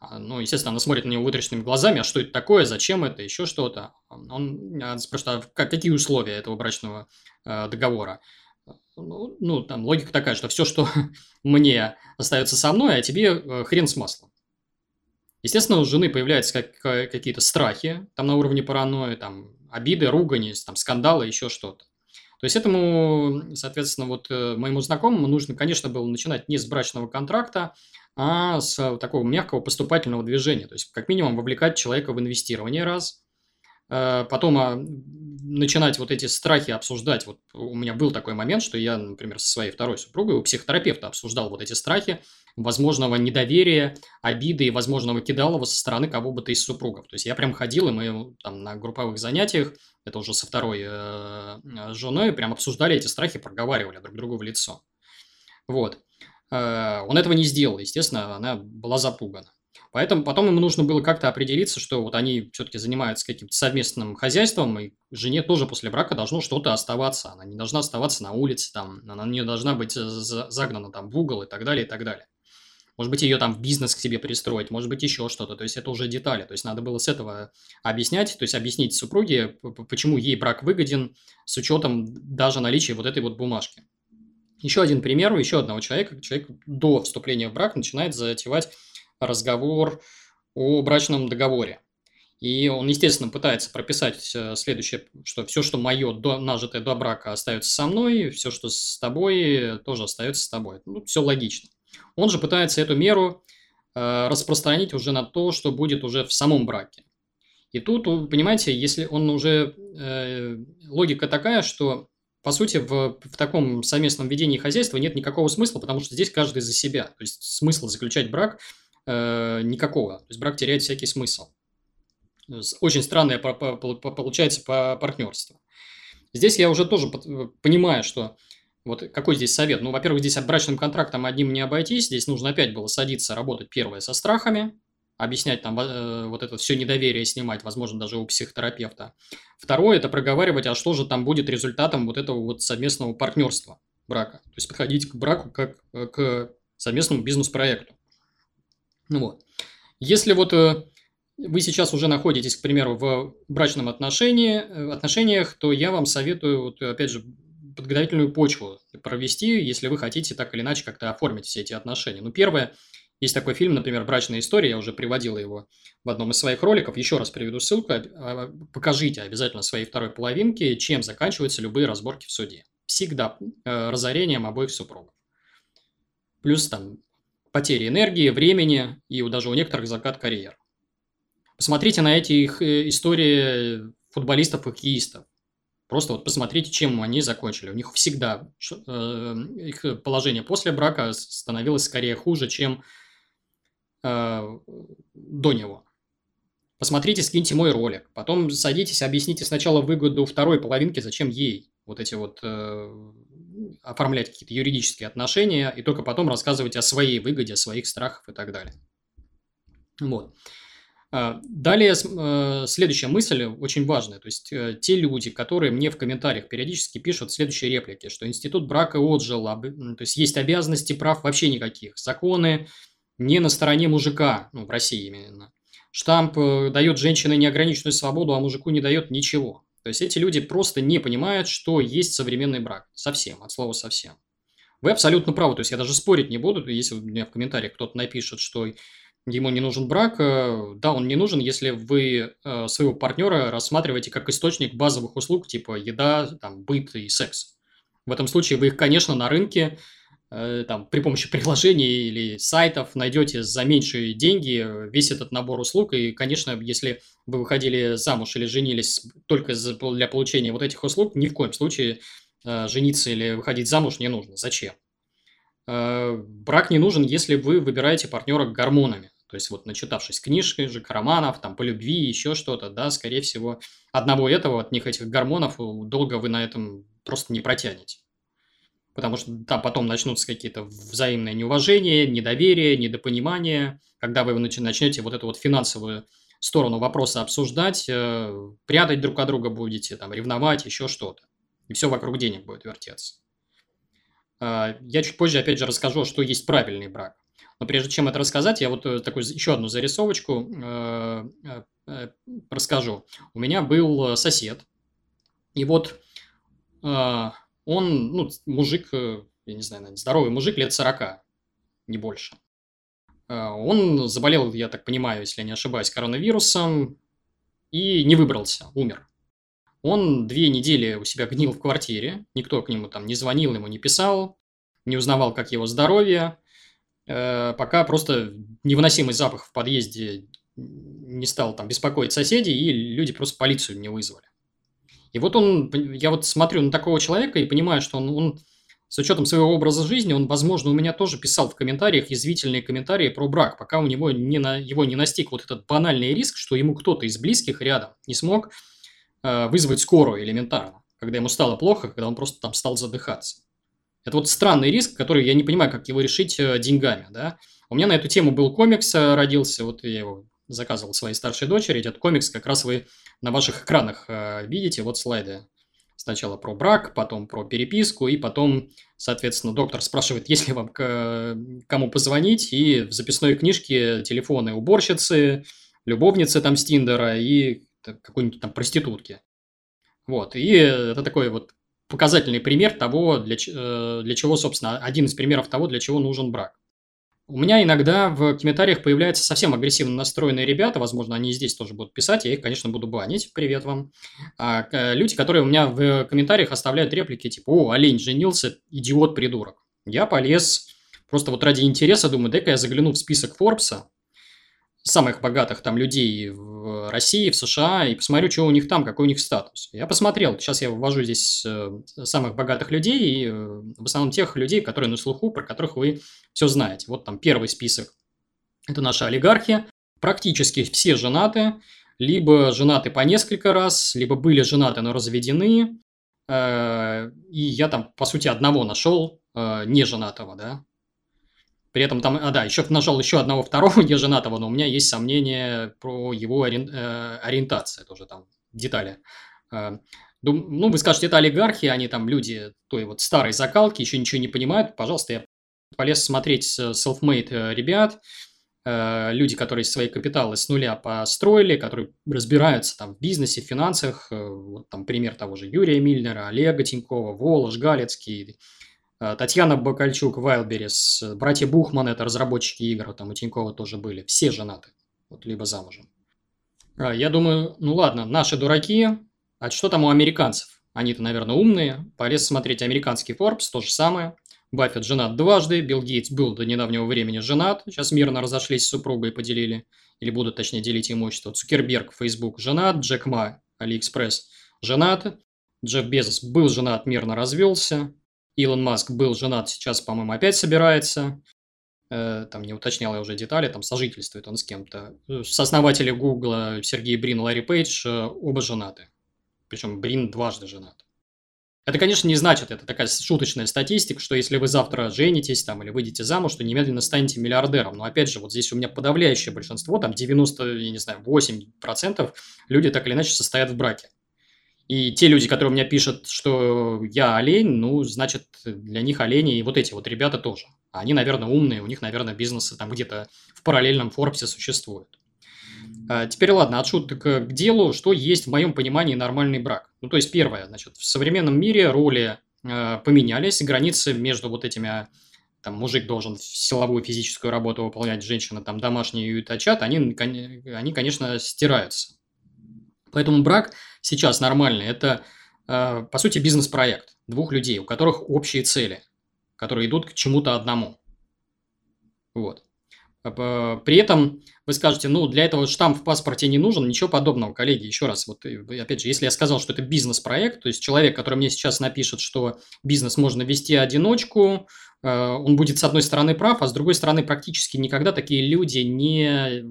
А, ну, естественно, она смотрит на него вытраченными глазами, а что это такое, зачем это, еще что-то. Он спрашивает, а какие условия этого брачного э, договора? Ну, ну, там логика такая, что все, что мне остается со мной, а тебе э, хрен с маслом. Естественно, у жены появляются как, какие-то страхи, там на уровне паранойи, там обиды, ругани, там скандалы, еще что-то. То есть этому, соответственно, вот э, моему знакомому нужно, конечно, было начинать не с брачного контракта, а с такого мягкого поступательного движения. То есть, как минимум, вовлекать человека в инвестирование раз, э, потом а, начинать вот эти страхи обсуждать. Вот у меня был такой момент, что я, например, со своей второй супругой у психотерапевта обсуждал вот эти страхи возможного недоверия, обиды и возможного кидалова со стороны кого бы то из супругов. То есть я прям ходил, и мы там на групповых занятиях, это уже со второй э, женой, прям обсуждали эти страхи, проговаривали друг другу в лицо. Вот. Э, он этого не сделал, естественно, она была запугана. Поэтому потом ему нужно было как-то определиться, что вот они все-таки занимаются каким-то совместным хозяйством, и жене тоже после брака должно что-то оставаться. Она не должна оставаться на улице, там, она не должна быть загнана там в угол и так далее, и так далее. Может быть, ее там в бизнес к себе пристроить, может быть, еще что-то. То есть это уже детали. То есть надо было с этого объяснять, то есть объяснить супруге, почему ей брак выгоден с учетом даже наличия вот этой вот бумажки. Еще один пример, еще одного человека. Человек до вступления в брак начинает затевать разговор о брачном договоре. И он, естественно, пытается прописать э, следующее, что все, что мое до, нажитое до брака, остается со мной, все, что с тобой, тоже остается с тобой. Ну, все логично. Он же пытается эту меру э, распространить уже на то, что будет уже в самом браке. И тут, понимаете, если он уже... Э, логика такая, что, по сути, в, в таком совместном ведении хозяйства нет никакого смысла, потому что здесь каждый за себя. То есть, смысла заключать брак э, никакого. То есть, брак теряет всякий смысл. Очень странное получается по партнерству. Здесь я уже тоже понимаю, что вот какой здесь совет? Ну, во-первых, здесь от брачным контрактом одним не обойтись. Здесь нужно опять было садиться, работать первое со страхами, объяснять там э, вот это все недоверие снимать, возможно, даже у психотерапевта. Второе – это проговаривать, а что же там будет результатом вот этого вот совместного партнерства брака. То есть подходить к браку как э, к совместному бизнес-проекту. Ну вот. Если вот э, вы сейчас уже находитесь, к примеру, в брачном отношении, отношениях, то я вам советую, вот, опять же, подготовительную почву провести, если вы хотите так или иначе как-то оформить все эти отношения. Ну, первое, есть такой фильм, например, «Брачная история», я уже приводил его в одном из своих роликов, еще раз приведу ссылку, а, покажите обязательно своей второй половинке, чем заканчиваются любые разборки в суде. Всегда э, разорением обоих супругов. Плюс там потери энергии, времени и даже у некоторых закат карьер. Посмотрите на эти их э, истории футболистов-хоккеистов. Просто вот посмотрите, чем они закончили. У них всегда э, их положение после брака становилось скорее хуже, чем э, до него. Посмотрите, скиньте мой ролик. Потом садитесь, объясните сначала выгоду второй половинки, зачем ей вот эти вот э, оформлять какие-то юридические отношения, и только потом рассказывать о своей выгоде, о своих страхах и так далее. Вот. А, далее, э, следующая мысль очень важная. То есть, э, те люди, которые мне в комментариях периодически пишут следующие реплики, что институт брака отжил, то есть, есть обязанности, прав вообще никаких. Законы не на стороне мужика, ну, в России именно. Штамп э, дает женщине неограниченную свободу, а мужику не дает ничего. То есть, эти люди просто не понимают, что есть современный брак. Совсем, от слова совсем. Вы абсолютно правы. То есть, я даже спорить не буду, если у меня в комментариях кто-то напишет, что ему не нужен брак. Э, да, он не нужен, если вы э, своего партнера рассматриваете как источник базовых услуг, типа еда, там, быт и секс. В этом случае вы их, конечно, на рынке там, при помощи приложений или сайтов найдете за меньшие деньги весь этот набор услуг. И, конечно, если вы выходили замуж или женились только для получения вот этих услуг, ни в коем случае жениться или выходить замуж не нужно. Зачем? Брак не нужен, если вы выбираете партнера гормонами. То есть вот начитавшись книжкой же, романов, там, по любви, еще что-то, да, скорее всего, одного этого, от них этих гормонов, долго вы на этом просто не протянете. Потому что там потом начнутся какие-то взаимные неуважения, недоверие, недопонимание. Когда вы начнете вот эту вот финансовую сторону вопроса обсуждать, э, прятать друг от друга будете, там, ревновать, еще что-то. И все вокруг денег будет вертеться. Э, я чуть позже, опять же, расскажу, что есть правильный брак. Но прежде чем это рассказать, я вот э, такую еще одну зарисовочку э, расскажу. У меня был сосед, и вот он, ну, мужик, я не знаю, здоровый мужик лет 40, не больше. Он заболел, я так понимаю, если я не ошибаюсь, коронавирусом и не выбрался, умер. Он две недели у себя гнил в квартире, никто к нему там не звонил, ему не писал, не узнавал, как его здоровье. Э, пока просто невыносимый запах в подъезде не стал там беспокоить соседей, и люди просто полицию не вызвали. И вот он, я вот смотрю на такого человека и понимаю, что он, он с учетом своего образа жизни, он, возможно, у меня тоже писал в комментариях язвительные комментарии про брак, пока у него не на, его не настиг вот этот банальный риск, что ему кто-то из близких рядом не смог э, вызвать скорую элементарно, когда ему стало плохо, когда он просто там стал задыхаться. Это вот странный риск, который я не понимаю, как его решить э, деньгами, да. У меня на эту тему был комикс, э, родился, вот я его заказывал своей старшей дочери. Этот комикс как раз вы на ваших экранах э, видите, вот слайды. Сначала про брак, потом про переписку, и потом, соответственно, доктор спрашивает, есть ли вам к кому позвонить, и в записной книжке телефоны уборщицы, любовницы там с Тиндера и какой-нибудь там проститутки. Вот, и это такой вот показательный пример того, для, э, для чего, собственно, один из примеров того, для чего нужен брак. У меня иногда в комментариях появляются совсем агрессивно настроенные ребята, возможно, они здесь тоже будут писать, я их, конечно, буду банить, привет вам. А, люди, которые у меня в комментариях оставляют реплики типа «О, олень женился, идиот-придурок». Я полез Просто вот ради интереса думаю, дай-ка я загляну в список Форбса, самых богатых там людей в России, в США, и посмотрю, что у них там, какой у них статус. Я посмотрел, сейчас я ввожу здесь э, самых богатых людей, и э, в основном тех людей, которые на слуху, про которых вы все знаете. Вот там первый список. Это наши олигархи. Практически все женаты, либо женаты по несколько раз, либо были женаты, но разведены. Э, и я там, по сути, одного нашел, неженатого, да, при этом там, а да, еще нажал еще одного второго неженатого, но у меня есть сомнения про его ори... э, ориентацию, тоже там детали. Э. Ну, вы скажете, это олигархи, они там люди той вот старой закалки, еще ничего не понимают. Пожалуйста, я полез смотреть self-made э, ребят, э, люди, которые свои капиталы с нуля построили, которые разбираются там в бизнесе, в финансах. Э, вот там пример того же Юрия Мильнера, Олега Тинькова, Волош, Галецкий, Татьяна Бакальчук, Wildberries, братья Бухман, это разработчики игр, там и Тинькова тоже были, все женаты, вот либо замужем. А, я думаю, ну ладно, наши дураки, а что там у американцев? Они-то, наверное, умные. Полез смотреть американский Forbes, то же самое. Баффет женат дважды, Билл Гейтс был до недавнего времени женат, сейчас мирно разошлись с супругой и поделили, или будут, точнее, делить имущество. Цукерберг, Facebook женат, Джек Ма, Алиэкспресс женат, Джефф Безос был женат, мирно развелся, Илон Маск был женат, сейчас, по-моему, опять собирается. Э, там не уточнял я уже детали, там сожительствует он с кем-то. Э, сооснователи Гугла Сергей Брин, Ларри Пейдж э, оба женаты. Причем Брин дважды женат. Это, конечно, не значит, это такая шуточная статистика, что если вы завтра женитесь там или выйдете замуж, то немедленно станете миллиардером. Но опять же, вот здесь у меня подавляющее большинство, там 90, я не знаю, 8% люди так или иначе состоят в браке. И те люди, которые мне пишут, что я олень, ну, значит, для них олени и вот эти вот ребята тоже. Они, наверное, умные, у них, наверное, бизнесы там где-то в параллельном Форбсе существуют. А теперь ладно, от шуток к делу, что есть в моем понимании нормальный брак. Ну, то есть, первое, значит, в современном мире роли э, поменялись, границы между вот этими, там, мужик должен силовую физическую работу выполнять, женщина там домашнюю и тачат, они, они, конечно, стираются. Поэтому брак сейчас нормальный. Это, э, по сути, бизнес-проект двух людей, у которых общие цели, которые идут к чему-то одному. Вот. А, при этом вы скажете, ну, для этого штамп в паспорте не нужен, ничего подобного, коллеги, еще раз, вот э, опять же, если я сказал, что это бизнес-проект, то есть человек, который мне сейчас напишет, что бизнес можно вести одиночку, э, он будет с одной стороны прав, а с другой стороны практически никогда такие люди не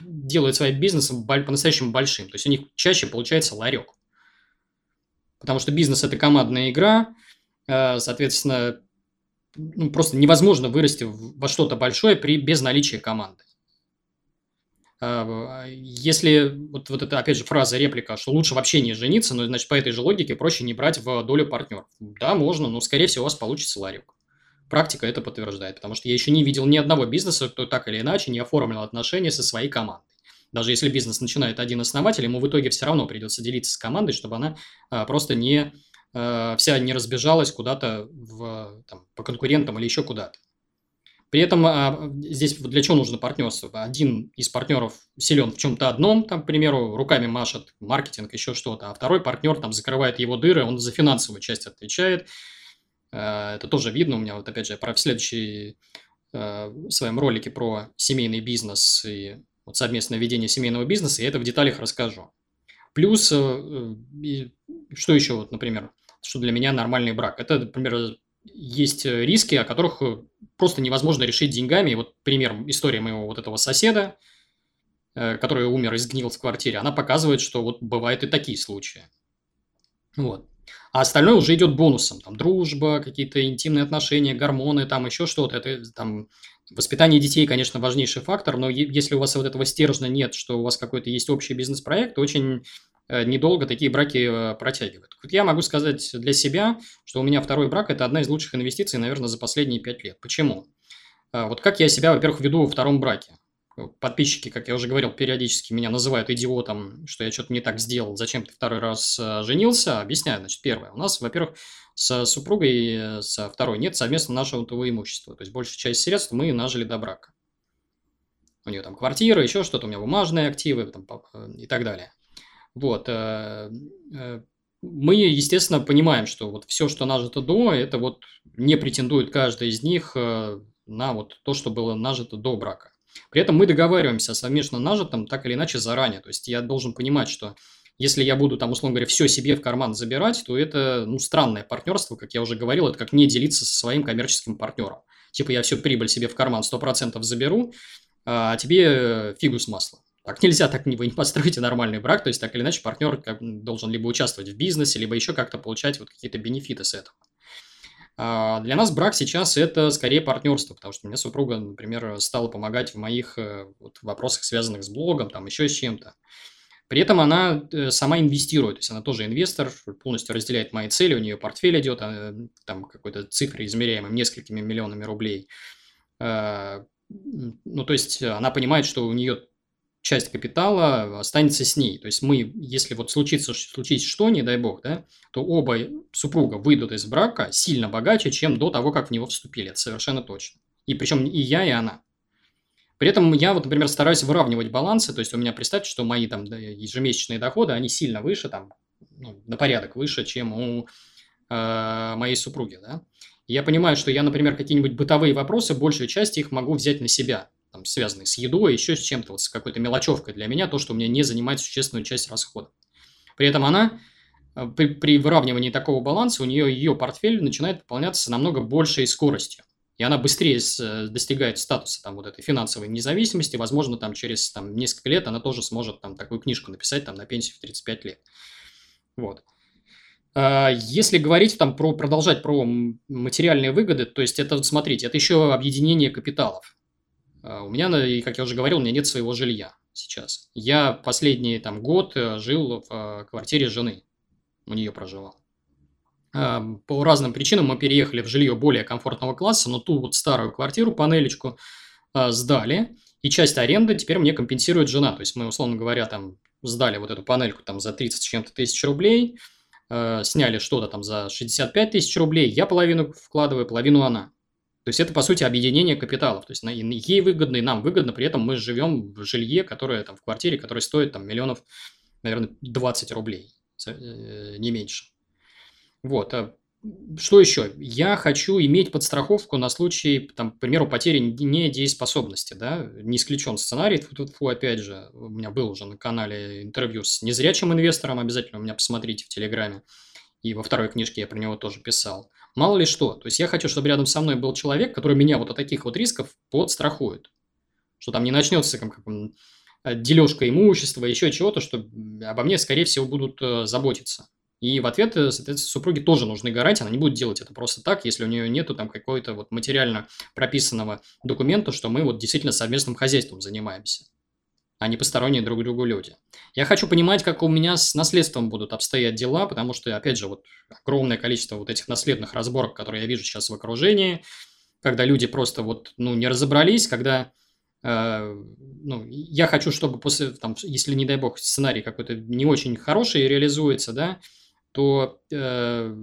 делают своим бизнесом по-настоящему большим. То есть у них чаще получается ларек. Потому что бизнес – это командная игра, э, соответственно, ну, просто невозможно вырасти во что-то большое при, без наличия команды. Э, если, вот, вот это опять же фраза, реплика, что лучше вообще не жениться, но значит по этой же логике проще не брать в долю партнеров. Да, можно, но скорее всего у вас получится ларек. Практика это подтверждает, потому что я еще не видел ни одного бизнеса, кто так или иначе не оформил отношения со своей командой. Даже если бизнес начинает один основатель, ему в итоге все равно придется делиться с командой, чтобы она а, просто не а, вся не разбежалась куда-то в, там, по конкурентам или еще куда-то. При этом а, здесь для чего нужно партнерство? Один из партнеров силен в чем-то одном, там, к примеру, руками машет, маркетинг, еще что-то, а второй партнер там закрывает его дыры, он за финансовую часть отвечает, это тоже видно у меня, вот опять же, про в следующей э, в своем ролике про семейный бизнес и вот совместное ведение семейного бизнеса, я это в деталях расскажу. Плюс, э, что еще, вот, например, что для меня нормальный брак? Это, например, есть риски, о которых просто невозможно решить деньгами. И вот пример истории моего вот этого соседа, который умер и сгнил в квартире, она показывает, что вот бывают и такие случаи. Вот. А остальное уже идет бонусом. Там дружба, какие-то интимные отношения, гормоны, там еще что-то. Это там воспитание детей, конечно, важнейший фактор, но если у вас вот этого стержня нет, что у вас какой-то есть общий бизнес-проект, очень э, недолго такие браки э, протягивают. Вот я могу сказать для себя, что у меня второй брак – это одна из лучших инвестиций, наверное, за последние пять лет. Почему? А вот как я себя, во-первых, веду во втором браке подписчики, как я уже говорил, периодически меня называют идиотом, что я что-то не так сделал, зачем ты второй раз э, женился. Объясняю, значит, первое. У нас, во-первых, с супругой, э, со второй нет совместно нашего имущества. То есть, большая часть средств мы нажили до брака. У нее там квартира, еще что-то, у меня бумажные активы там, э, и так далее. Вот. мы, естественно, понимаем, что вот все, что нажито до, это вот не претендует каждый из них на вот то, что было нажито до брака. При этом мы договариваемся о совместно нажитом так или иначе заранее. То есть я должен понимать, что если я буду там, условно говоря, все себе в карман забирать, то это, ну, странное партнерство, как я уже говорил, это как не делиться со своим коммерческим партнером. Типа я всю прибыль себе в карман 100% заберу, а тебе фигу с маслом. Так нельзя, так вы не построите нормальный брак, то есть так или иначе партнер должен либо участвовать в бизнесе, либо еще как-то получать вот какие-то бенефиты с этого. А для нас брак сейчас это скорее партнерство, потому что меня супруга, например, стала помогать в моих э, вот, вопросах, связанных с блогом, там еще с чем-то. При этом она э, сама инвестирует, то есть она тоже инвестор, полностью разделяет мои цели, у нее портфель идет, а, там какой-то цифры измеряемым несколькими миллионами рублей. А, ну, то есть она понимает, что у нее часть капитала останется с ней. То есть мы, если вот случится, случится что, не дай бог, да, то оба супруга выйдут из брака сильно богаче, чем до того, как в него вступили. Это совершенно точно. И причем и я, и она. При этом я вот, например, стараюсь выравнивать балансы. То есть у меня, представьте, что мои там ежемесячные доходы, они сильно выше, там, ну, на порядок выше, чем у э, моей супруги, да. я понимаю, что я, например, какие-нибудь бытовые вопросы, большую часть их могу взять на себя там, связанные с едой, еще с чем-то, вот с какой-то мелочевкой для меня, то, что у меня не занимает существенную часть расходов. При этом она э, при, при выравнивании такого баланса у нее ее портфель начинает пополняться намного большей скоростью. И она быстрее с, э, достигает статуса там, вот этой финансовой независимости. Возможно, там, через там, несколько лет она тоже сможет там, такую книжку написать там, на пенсию в 35 лет. Вот. А, если говорить там про продолжать про материальные выгоды, то есть это, смотрите, это еще объединение капиталов. А, у меня, как я уже говорил, у меня нет своего жилья сейчас. Я последний там год э, жил в э, квартире жены. У нее проживал. А, по разным причинам мы переехали в жилье более комфортного класса, но ту вот старую квартиру, панелечку, а, сдали, и часть аренды теперь мне компенсирует жена. То есть мы, условно говоря, там сдали вот эту панельку там за 30 с чем-то тысяч рублей, сняли что-то там за 65 тысяч рублей, я половину вкладываю, половину она. То есть это, по сути, объединение капиталов. То есть ей выгодно, и нам выгодно, при этом мы живем в жилье, которое там в квартире, которая стоит там миллионов, наверное, 20 рублей, э, не меньше. Вот. А что еще? Я хочу иметь подстраховку на случай, там, к примеру, потери недееспособности, да, не исключен сценарий, тут фу, опять же, у меня был уже на канале интервью с незрячим инвестором, обязательно у меня посмотрите в Телеграме, и во второй книжке я про него тоже писал. Мало ли что. То есть я хочу, чтобы рядом со мной был человек, который меня вот от таких вот рисков подстрахует. Что там не начнется как, как, дележка имущества, еще чего-то, что обо мне, скорее всего, будут э, заботиться. И в ответ, э, соответственно, супруге тоже нужны гарантии, она не будет делать это просто так, если у нее нету там какой-то вот материально прописанного документа, что мы вот действительно совместным хозяйством занимаемся а не посторонние друг другу люди. Я хочу понимать, как у меня с наследством будут обстоять дела, потому что, опять же, вот огромное количество вот этих наследных разборок, которые я вижу сейчас в окружении, когда люди просто вот, ну, не разобрались, когда, э, ну, я хочу, чтобы после, там, если, не дай бог, сценарий какой-то не очень хороший реализуется, да, то э,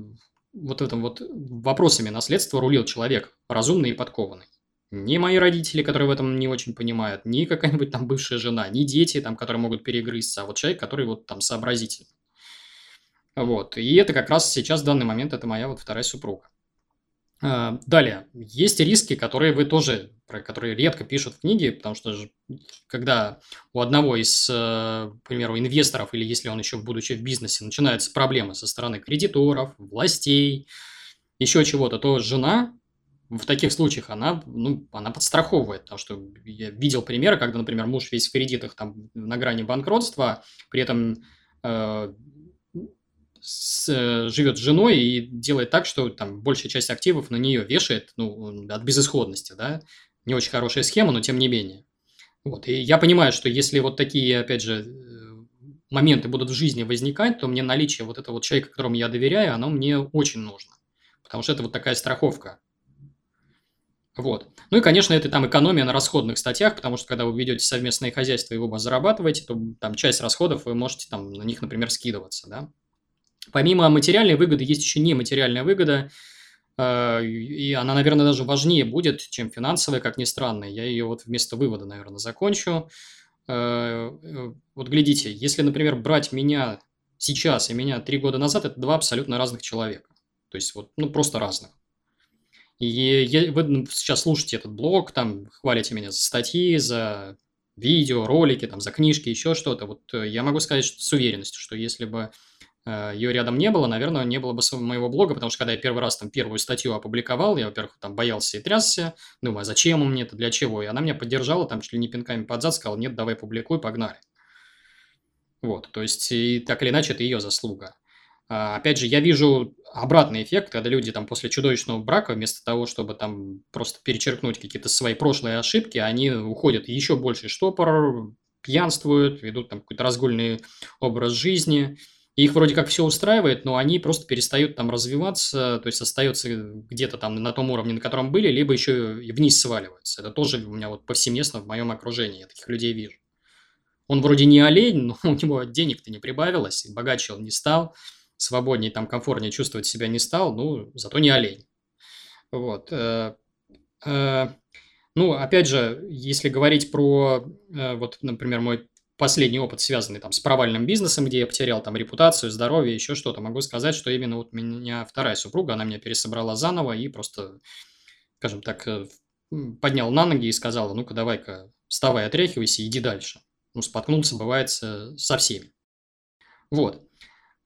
вот этом вот вопросами наследства рулил человек разумный и подкованный ни мои родители, которые в этом не очень понимают, ни какая-нибудь там бывшая жена, ни дети, там, которые могут перегрызться, а вот человек, который вот там сообразительный. Вот. И это как раз сейчас, в данный момент, это моя вот вторая супруга. А, далее, есть риски, которые вы тоже, про которые редко пишут в книге, потому что когда у одного из, э, к примеру, инвесторов, или если он еще будучи в бизнесе, начинаются проблемы со стороны кредиторов, властей, еще чего-то, то жена в таких случаях она, ну, она подстраховывает, потому что я видел примеры, когда, например, муж весь в кредитах там на грани банкротства, при этом э, с, э, живет с женой и делает так, что там большая часть активов на нее вешает, ну, от безысходности, да, не очень хорошая схема, но тем не менее. Вот, и я понимаю, что если вот такие, опять же, э, моменты будут в жизни возникать, то мне наличие вот этого вот человека, которому я доверяю, оно мне очень нужно. Потому что это вот такая страховка вот. Ну и, конечно, это там экономия на расходных статьях, потому что когда вы ведете совместное хозяйство и вы оба зарабатываете, то там часть расходов вы можете там на них, например, скидываться, да. Помимо материальной выгоды есть еще нематериальная выгода, э, и она, наверное, даже важнее будет, чем финансовая, как ни странно. Я ее вот вместо вывода, наверное, закончу. Э, э, вот глядите, если, например, брать меня сейчас и меня три года назад – это два абсолютно разных человека. То есть вот, ну, просто разных. И вы ну, сейчас слушаете этот блог, там хвалите меня за статьи, за видео, ролики, там, за книжки, еще что-то. Вот э, я могу сказать что, с уверенностью, что если бы э, ее рядом не было, наверное, не было бы моего блога, потому что когда я первый раз там первую статью опубликовал, я, во-первых, там боялся и трясся, думаю, а зачем мне это, для чего? И она меня поддержала, там чуть ли не пинками под зад, сказала, нет, давай публикуй, погнали. Вот, то есть, и так или иначе, это ее заслуга. А, опять же, я вижу обратный эффект, когда люди там после чудовищного брака, вместо того, чтобы там просто перечеркнуть какие-то свои прошлые ошибки, они уходят еще больше штопор, пьянствуют, ведут там какой-то разгульный образ жизни. И их вроде как все устраивает, но они просто перестают там развиваться, то есть остаются где-то там на том уровне, на котором были, либо еще и вниз сваливаются. Это тоже у меня вот повсеместно в моем окружении, я таких людей вижу. Он вроде не олень, но у него денег-то не прибавилось, богаче он не стал – свободнее, там, комфортнее чувствовать себя не стал, ну, зато не олень. Вот. Э, э, ну, опять же, если говорить про, э, вот, например, мой последний опыт, связанный там с провальным бизнесом, где я потерял там репутацию, здоровье, еще что-то, могу сказать, что именно вот меня вторая супруга, она меня пересобрала заново и просто, скажем так, поднял на ноги и сказала, ну-ка, давай-ка, вставай, отряхивайся, иди дальше. Ну, споткнуться бывает со всеми. Вот.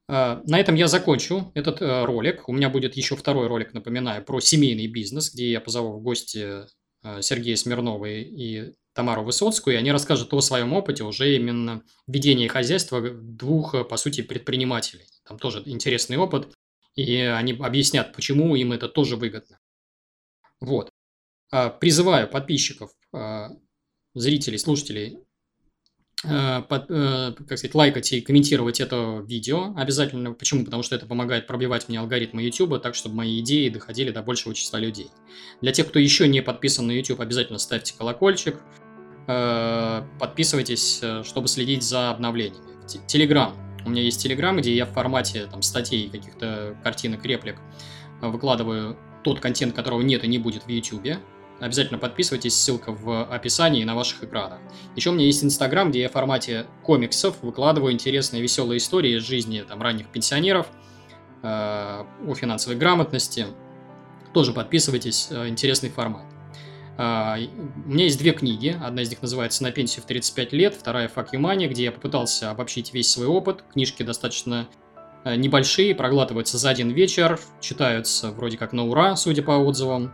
А, на этом я закончу этот э, ролик. У меня будет еще второй ролик, напоминаю, про семейный бизнес, где я позову в гости э, Сергея Смирнова и Тамару Высоцкую, и они расскажут о своем опыте уже именно ведения хозяйства двух, э, по сути, предпринимателей. Там тоже интересный опыт, и они объяснят, почему им это тоже выгодно. Вот. Призываю подписчиков, зрителей, слушателей Э, под, э, как сказать, лайкать и комментировать это видео обязательно. Почему? Потому что это помогает пробивать мне алгоритмы YouTube, так, чтобы мои идеи доходили до большего числа людей. Для тех, кто еще не подписан на YouTube, обязательно ставьте колокольчик, э, подписывайтесь, чтобы следить за обновлениями. Телеграм. У меня есть Телеграм, где я в формате там, статей, каких-то картинок, реплик выкладываю тот контент, которого нет и не будет в YouTube. Обязательно подписывайтесь, ссылка в описании на ваших экранах. Еще у меня есть Инстаграм, где я в формате комиксов выкладываю интересные веселые истории из жизни там, ранних пенсионеров, э, о финансовой грамотности. Тоже подписывайтесь, э, интересный формат. Э, у меня есть две книги. Одна из них называется «На пенсию в 35 лет», вторая «Fuck you money», где я попытался обобщить весь свой опыт. Книжки достаточно э, небольшие, проглатываются за один вечер, читаются вроде как на ура, судя по отзывам.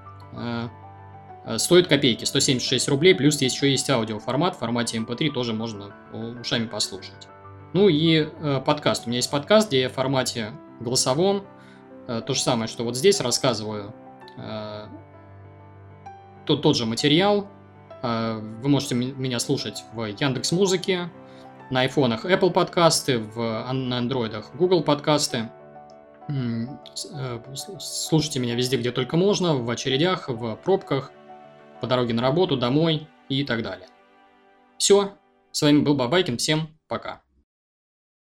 Э, Э, стоит копейки, 176 рублей, плюс есть еще есть аудиоформат, в формате MP3 эм тоже можно ушами послушать. Ну и э, подкаст. У меня есть подкаст, где я в формате голосовом, э, то же самое, что вот здесь рассказываю, э, тот, тот же материал. Э, вы можете меня слушать в Яндекс Музыке, на айфонах Apple подкасты, в, на андроидах Google подкасты. Э, слушайте меня везде, где только можно, в очередях, в пробках – по дороге на работу, домой и так далее. Все, с вами был Бабайкин, всем пока.